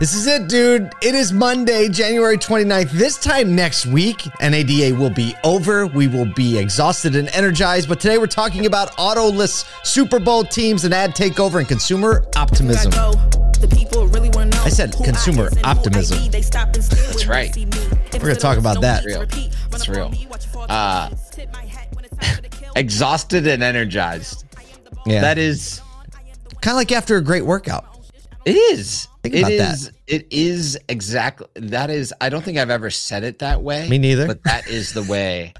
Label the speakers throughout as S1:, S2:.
S1: This is it, dude. It is Monday, January 29th. This time next week, NADA will be over. We will be exhausted and energized. But today we're talking about autoless Super Bowl teams and ad takeover and consumer optimism. I said consumer optimism.
S2: That's right.
S1: We're going to talk about that.
S2: Real. It's real. Uh, exhausted and energized.
S1: Yeah.
S2: That is,
S1: kind of like after a great workout.
S2: It is.
S1: Think
S2: It
S1: about
S2: is.
S1: that.
S2: It is exactly. That is. I don't think I've ever said it that way.
S1: Me neither.
S2: But that is the way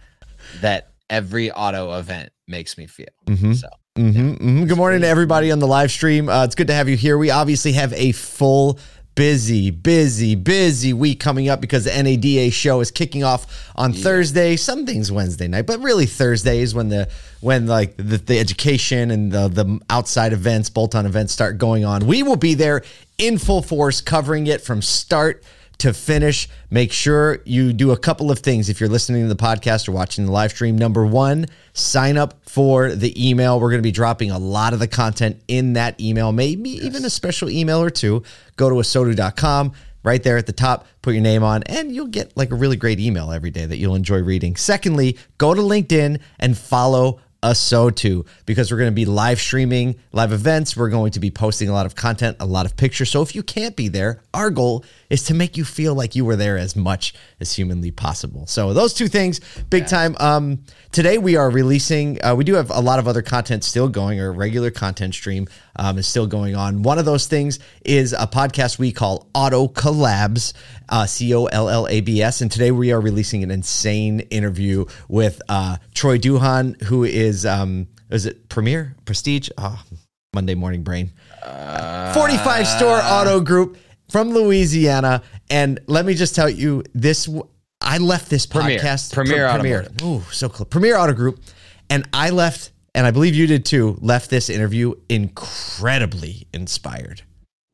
S2: that every auto event makes me feel.
S1: Mhm.
S2: So
S1: hmm hmm Good morning to everybody on the live stream. Uh, it's good to have you here. We obviously have a full, busy, busy, busy week coming up because the NADA show is kicking off on Thursday. Some things Wednesday night, but really Thursday is when the when like the, the education and the the outside events, bolt on events start going on. We will be there in full force, covering it from start to finish. Make sure you do a couple of things if you're listening to the podcast or watching the live stream. Number one, sign up for the email. We're going to be dropping a lot of the content in that email, maybe even a special email or two. Go to asotu.com. Right there at the top, put your name on, and you'll get like a really great email every day that you'll enjoy reading. Secondly, go to LinkedIn and follow ASOTU because we're going to be live streaming live events we're going to be posting a lot of content a lot of pictures so if you can't be there our goal is to make you feel like you were there as much as humanly possible. So those two things big time. Um today we are releasing uh, we do have a lot of other content still going our regular content stream um, is still going on. One of those things is a podcast we call auto collabs uh, c-o-l-l-a-b-s and today we are releasing an insane interview with uh, Troy Duhon who is um is it premiere? Prestige? Oh monday morning brain. 45 store auto group from louisiana and let me just tell you this I left this
S2: Premier.
S1: podcast
S2: Premier
S1: premier Ooh, so close premier auto group and i left and i believe you did too left this interview incredibly inspired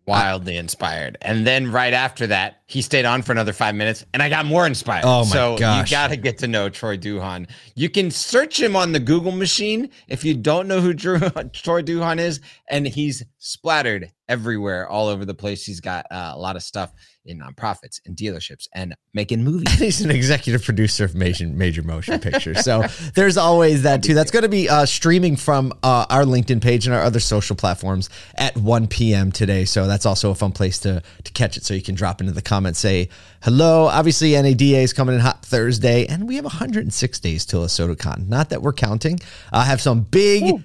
S2: wildly inspired. And then right after that, he stayed on for another five minutes, and I got more inspired.
S1: Oh my
S2: so
S1: gosh.
S2: you got to get to know Troy Duhon. You can search him on the Google machine if you don't know who Drew, Troy Duhon is, and he's splattered everywhere, all over the place. He's got uh, a lot of stuff in nonprofits and dealerships and making movies.
S1: He's an executive producer of major, major motion pictures. So there's always that too. That's going to be uh, streaming from uh, our LinkedIn page and our other social platforms at 1 p.m. today. So that's also a fun place to to catch it. So you can drop into the comments, say hello. Obviously, NADA is coming in hot Thursday, and we have 106 days till ASOTU CON. Not that we're counting. I have some big.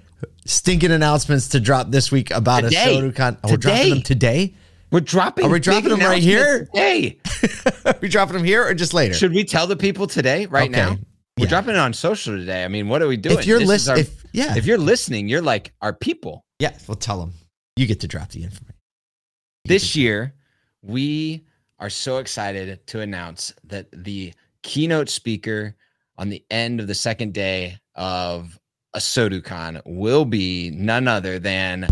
S1: Stinking announcements to drop this week about
S2: Today.
S1: ASOTU CON. Oh, we're dropping them today.
S2: We're dropping.
S1: Are we dropping them right here?
S2: Today.
S1: Are we dropping them here or just later?
S2: Should we tell the people today, right
S1: Okay.
S2: now? We're
S1: Yeah.
S2: dropping it on social today. I mean, what are we doing?
S1: if you're listening, if yeah,
S2: if you're listening, you're like our people.
S1: Yeah, we'll tell them. You get to drop the information. You
S2: This year, we are so excited to announce that the keynote speaker on the end of the second day of ASOTU CON will be none other than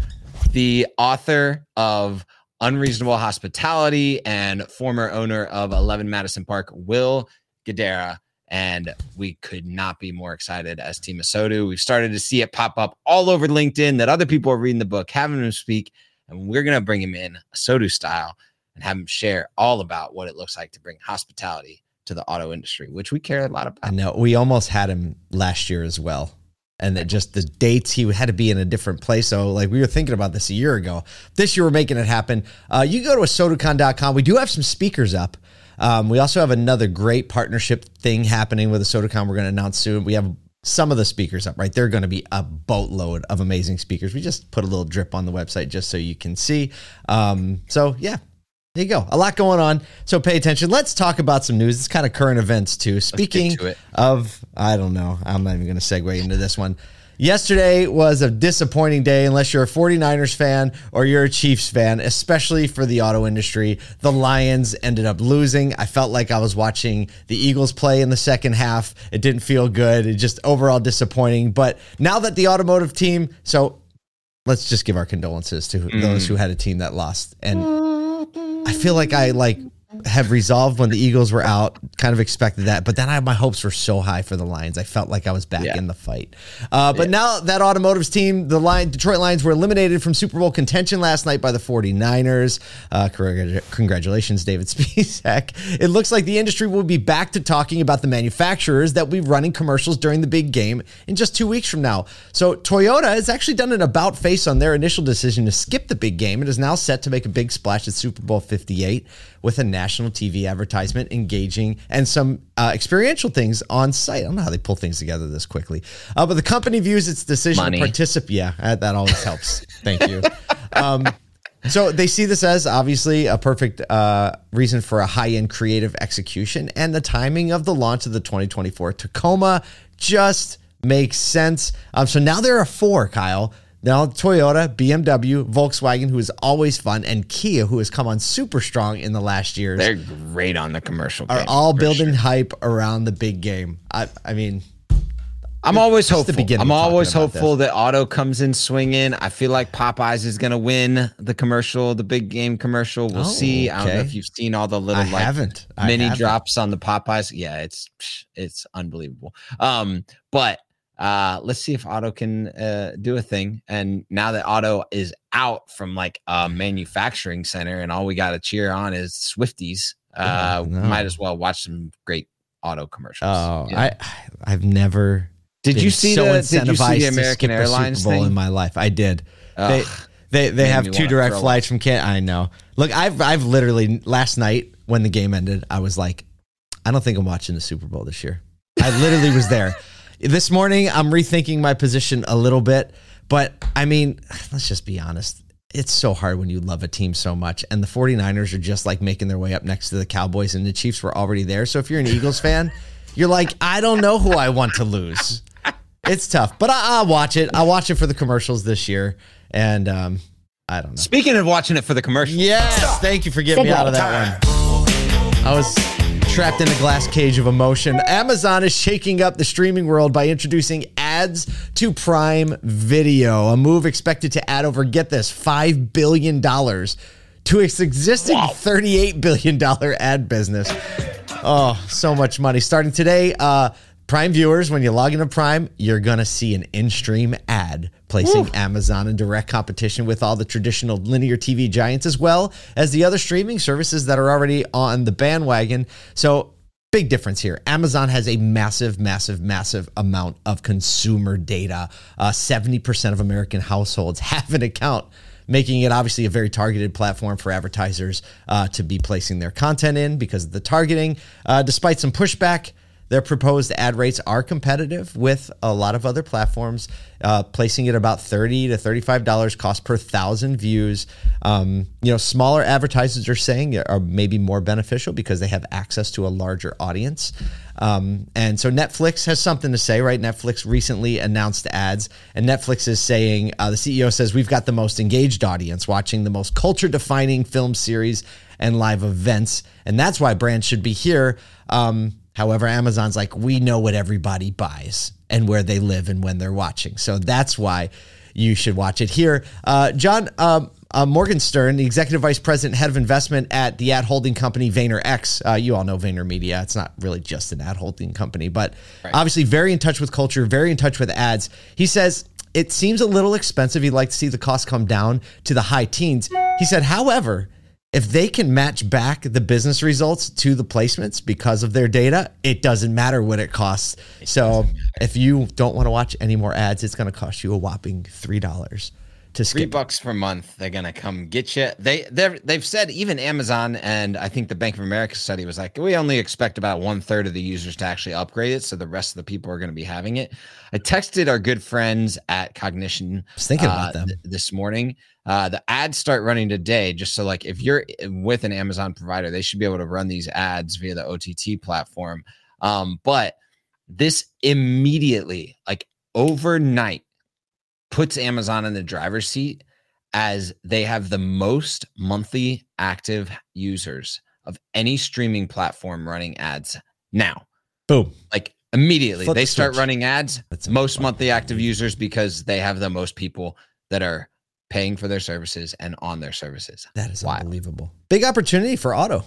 S2: the author of Unreasonable Hospitality and former owner of 11 Madison Park, Will Guidara. And we could not be more excited as Team ASOTU. We've started to see it pop up all over LinkedIn that other people are reading the book, having him speak, and we're going to bring him in ASOTU style and have him share all about what it looks like to bring hospitality to the auto industry, which we care a lot about.
S1: I know we almost had him last year as well, and that just the dates he had to be in a different place. So like we were thinking about this a year ago. This year we're making it happen. Uh, you go to asotucon.com. We do have some speakers up. Um, we also have another great partnership thing happening with ASOTU CON. We're going to announce soon. We have some of the speakers up, right? They're going to be a boatload of amazing speakers. We just put a little drip on the website just so you can see. Um, so yeah, there you go. A lot going on. So pay attention. Let's talk about some news. It's kind of current events too. Speaking
S2: to
S1: of, I don't know. I'm not even going to segue into this one. Yesterday was a disappointing day unless you're a 49ers fan or you're a Chiefs fan, especially for the auto industry. The Lions ended up losing. I felt like I was watching the Eagles play in the second half. It didn't feel good. It just overall disappointing. But now that the automotive team, so let's just give our condolences to those who had a team that lost. And I feel like I like have resolved when the Eagles were out. Kind of expected that, but then I, my hopes were so high for the Lions. I felt like I was back
S2: Yeah.
S1: in the fight. Uh, but now that automotives team, the line Detroit Lions were eliminated from Super Bowl contention last night by the 49ers. Uh, congratulations, David Spizak. It looks like the industry will be back to talking about the manufacturers that will be running commercials during the big game in just two weeks from now. So Toyota has actually done an about face on their initial decision to skip the big game and is now set to make a big splash at Super Bowl 58 with a national TV advertisement engaging and some uh, experiential things on site. I don't know how they pull things together this quickly, uh, but the company views its decision
S2: Money.
S1: to participate. Yeah, uh, that always helps. Thank you. Um, so they see this as obviously a perfect uh, reason for a high-end creative execution, and the timing of the launch of the 2024 Tacoma just makes sense. Um, so now there are four, Kyle. Now Toyota, BMW, Volkswagen, who is always fun, and Kia, who has come on super strong in the last years,
S2: They're great on the commercial.
S1: are all building
S2: sure.
S1: hype around the big game. I, I mean,
S2: I'm always hopeful. I'm always hopeful that Auto comes in swinging. I feel like Popeyes is going to win the commercial, the big game commercial. We'll
S1: Oh,
S2: see. I don't know if you've seen all the little
S1: I
S2: like
S1: haven't.
S2: Mini
S1: haven't.
S2: drops on the Popeyes. Yeah, it's it's unbelievable. Um, but uh, let's see if Auto can uh, do a thing. And now that Auto is out from like a manufacturing center, and all we got to cheer on is Swifties, uh,
S1: Oh, no.
S2: might as well watch some great Auto commercials.
S1: Oh,
S2: Yeah.
S1: I, I've never.
S2: did you see
S1: so
S2: the Did you see the American Airlines
S1: Super Bowl
S2: thing?
S1: in my life? I did. They,
S2: Ugh.
S1: they they
S2: Made
S1: have two direct flights from Can. I know. Look, I've I've literally last night when the game ended, I was like, I don't think I'm watching the Super Bowl this year. I literally was there. This morning, I'm rethinking my position a little bit, but I mean, let's just be honest. It's so hard when you love a team so much. And the 49ers are just like making their way up next to the Cowboys, and the Chiefs were already there. So if you're an Eagles fan, you're like, I don't know who I want to lose. It's tough, but I, I'll watch it. I'll watch it for the commercials this year. And um, I don't know.
S2: Speaking of watching it for the commercials.
S1: Yes, thank you for getting me out of that one. I was trapped in a glass cage of emotion. Amazon is shaking up the streaming world by introducing ads to Prime Video, a move expected to add over, get this, $5 billion to its existing $38 billion ad business. Oh, so much money. Starting today, uh, Prime viewers, when you log into Prime, you're going to see an in stream ad placing Amazon in direct competition with all the traditional linear TV giants, as well as the other streaming services that are already on the bandwagon. So, big difference here. Amazon has a massive, massive, massive amount of consumer data. Uh, 70% of American households have an account making it obviously a very targeted platform for advertisers uh, to be placing their content in because of the targeting. Uh, despite some pushback, their proposed ad rates are competitive with a lot of other platforms, uh, placing it about thirty to thirty-five dollars cost per thousand views. Um, you know, smaller advertisers are saying are maybe more beneficial because they have access to a larger audience. Um, and so Netflix has something to say, right? Netflix recently announced ads, and Netflix is saying uh, the CEO says we've got the most engaged audience watching the most culture-defining film series and live events, and that's why brands should be here. Um, However, Amazon's like, we know what everybody buys and where they live and when they're watching. So that's why you should watch it here. Uh, John um, uh, Morgenstern, the executive vice president, head of investment at the ad holding company VaynerX. Uh, you all know VaynerMedia. It's not really just an ad holding company, but obviously very in touch with culture, very in touch with ads. He says, it seems a little expensive. He'd like to see the cost come down to the high teens. He said, however, if they can match back the business results to the placements because of their data, it doesn't matter what it costs. So if you don't want to watch any more ads, it's going to cost you a whopping $3 to skip.
S2: Three bucks per month, they're gonna come get you. They they they've said even Amazon and I think the Bank of America study was like we only expect about one third of the users to actually upgrade it, so the rest of the people are gonna be having it. I texted our good friends at Cognition.
S1: I was thinking about uh, them
S2: th- this morning. Uh, the ads start running today, just so like if you're with an Amazon provider, they should be able to run these ads via the OTT platform. Um, but this immediately, like overnight puts Amazon in the driver's seat as they have the most monthly active users of any streaming platform running ads now.
S1: Boom.
S2: Like immediately,
S1: Flip
S2: they
S1: the
S2: start
S1: switch.
S2: running ads,
S1: That's
S2: most monthly active users because they have the most people that are paying for their services and on their services.
S1: That is
S2: Wild.
S1: unbelievable. Big opportunity for auto.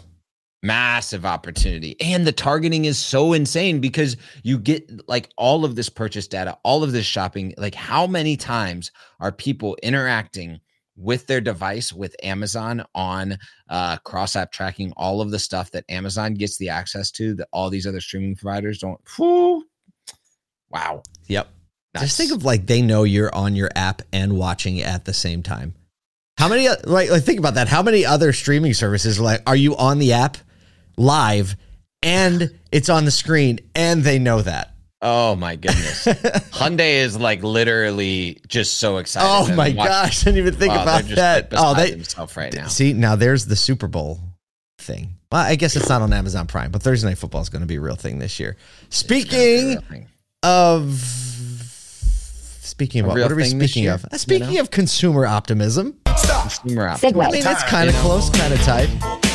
S2: Massive opportunity. And the targeting is so insane because you get like all of this purchase data all of this shopping. Like how many times are people interacting with their device with amazon on uh, cross app tracking all of the stuff that amazon gets the access to that all these other streaming providers don't? Whew. wow.
S1: Yep. Nuts. just think of like they know you're on your app and watching at the same time. How many like, like think about that. How many other streaming services like are you on the app live and it's on the screen and they know that.
S2: Oh my goodness. Hyundai is like literally just so excited.
S1: Oh my watch, gosh, I didn't even think wow, about that. Like oh, they
S2: themselves right now.
S1: See, now there's the Super Bowl thing. Well, I guess it's not on Amazon Prime, but Thursday Night Football is going to be a real thing this year. Speaking of speaking of what, what are we speaking of? Speaking you know? of consumer optimism.
S2: Stop. Consumer optimism.
S1: I mean, it's kind of close, kind of tight.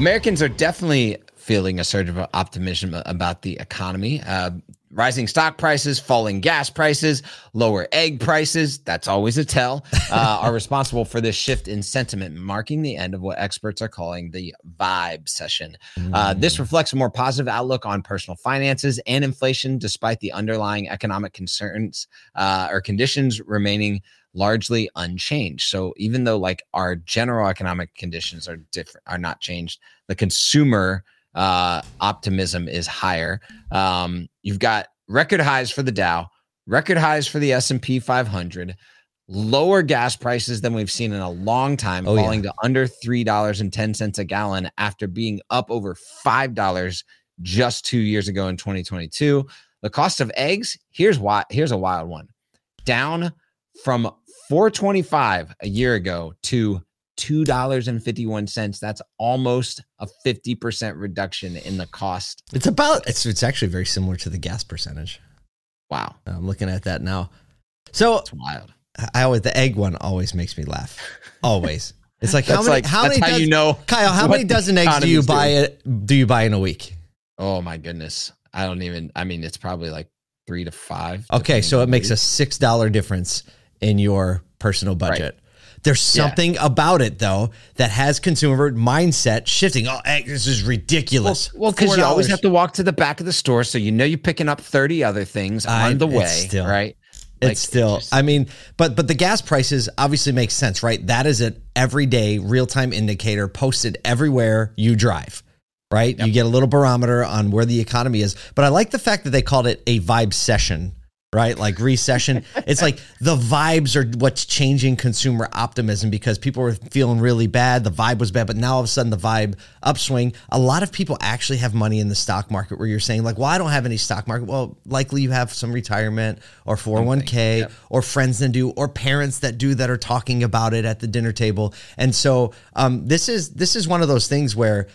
S2: Americans are definitely feeling a surge of optimism about the economy. Uh, rising stock prices, falling gas prices, lower egg prices, that's always a tell, uh, are responsible for this shift in sentiment, marking the end of what experts are calling the vibe session. Uh, this mm. reflects a more positive outlook on personal finances and inflation, despite the underlying economic concerns uh, or conditions remaining largely unchanged. So even though like our general economic conditions are different, are not changed, the consumer uh, optimism is higher. Um, you've got record highs for the Dow, record highs for the S and P 500, lower gas prices than we've seen in a long time, oh, falling yeah. to under three dollars and ten cents a gallon after being up over five dollars just two years ago in 2022. The cost of eggs here's why here's a wild one, down from 425 a year ago to $2.51. That's almost a 50% reduction in the cost.
S1: It's about it's it's actually very similar to the gas percentage.
S2: Wow.
S1: Uh, I'm looking at that now. So
S2: it's wild.
S1: I always the egg one always makes me laugh. Always. It's like how many
S2: like,
S1: how many
S2: how
S1: dozen,
S2: you know
S1: Kyle, how many dozen eggs do you buy it do you buy in a week?
S2: Oh my goodness. I don't even I mean it's probably like 3 to 5.
S1: Okay, so it makes a $6 difference in your personal budget. Right. There's something yeah. about it though that has consumer mindset shifting. Oh, this is ridiculous.
S2: Well, because well, you always have to walk to the back of the store, so you know you're picking up 30 other things on the way, still, right?
S1: Like, it's still. Just, I mean, but but the gas prices obviously make sense, right? That is an everyday real time indicator posted everywhere you drive right? Yep. You get a little barometer on where the economy is. But I like the fact that they called it a vibe session right? Like recession. it's like the vibes are what's changing consumer optimism because people were feeling really bad. The vibe was bad, but now all of a sudden the vibe upswing. A lot of people actually have money in the stock market where you're saying, like, well, I don't have any stock market. Well, likely you have some retirement or 401k yep. or friends that do or parents that do that are talking about it at the dinner table. And so um, this is this is one of those things where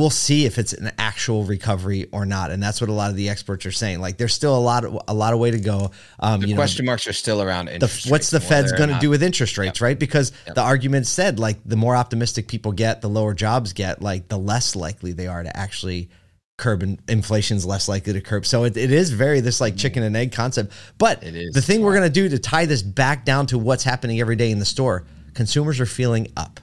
S1: we'll see if it's an actual recovery or not and that's what a lot of the experts are saying. Like there's still a lot of a lot of way to go
S2: um, the question know, marks are still around
S1: the, what's the fed's going to do with interest rates yep. right? Because yep. the argument said like the more optimistic people get the lower jobs get like the less likely they are to actually curb and inflation's less likely to curb. So it, it is very this like chicken and egg concept. But the thing we're going to do to tie this back down to what's happening every day in the store consumers are feeling up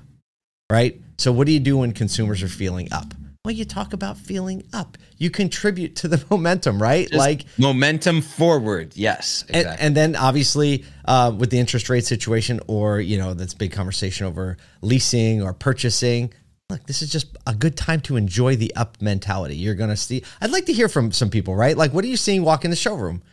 S1: right? So what do you do when consumers are feeling up well, you talk about feeling up. You contribute to the momentum, right?
S2: Just
S1: like
S2: momentum forward. Yes.
S1: Exactly. And, and then obviously uh, with the interest rate situation, or you know, that's big conversation over leasing or purchasing. Look, this is just a good time to enjoy the up mentality. You're gonna see. I'd like to hear from some people, right? Like, what are you seeing walk in the showroom?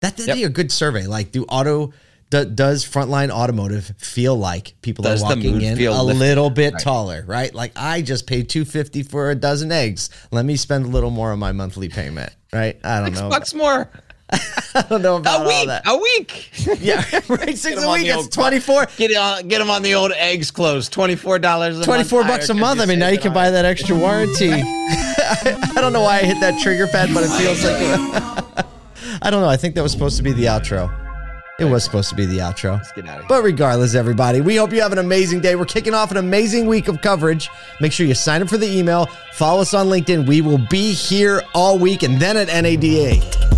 S1: That, that'd yep. be a good survey. Like, do auto do, does frontline automotive feel like people does are walking in a lifted? little bit right. taller, right? Like I just paid two fifty for a dozen eggs. Let me spend a little more on my monthly payment, right? I don't
S2: Six
S1: know.
S2: Bucks more.
S1: I don't know about
S2: a week.
S1: that.
S2: A week.
S1: yeah, right. Six a week. It's twenty four.
S2: Get on, get them on the old eggs clothes. Twenty four dollars.
S1: Twenty four bucks a month. I mean, now you can buy that extra warranty. I, I don't know why I hit that trigger pad, but it feels like. I don't know. I think that was supposed to be the outro. It was supposed to be the outro.
S2: Let's get out of here.
S1: But regardless, everybody, we hope you have an amazing day. We're kicking off an amazing week of coverage. Make sure you sign up for the email, follow us on LinkedIn. We will be here all week and then at NADA.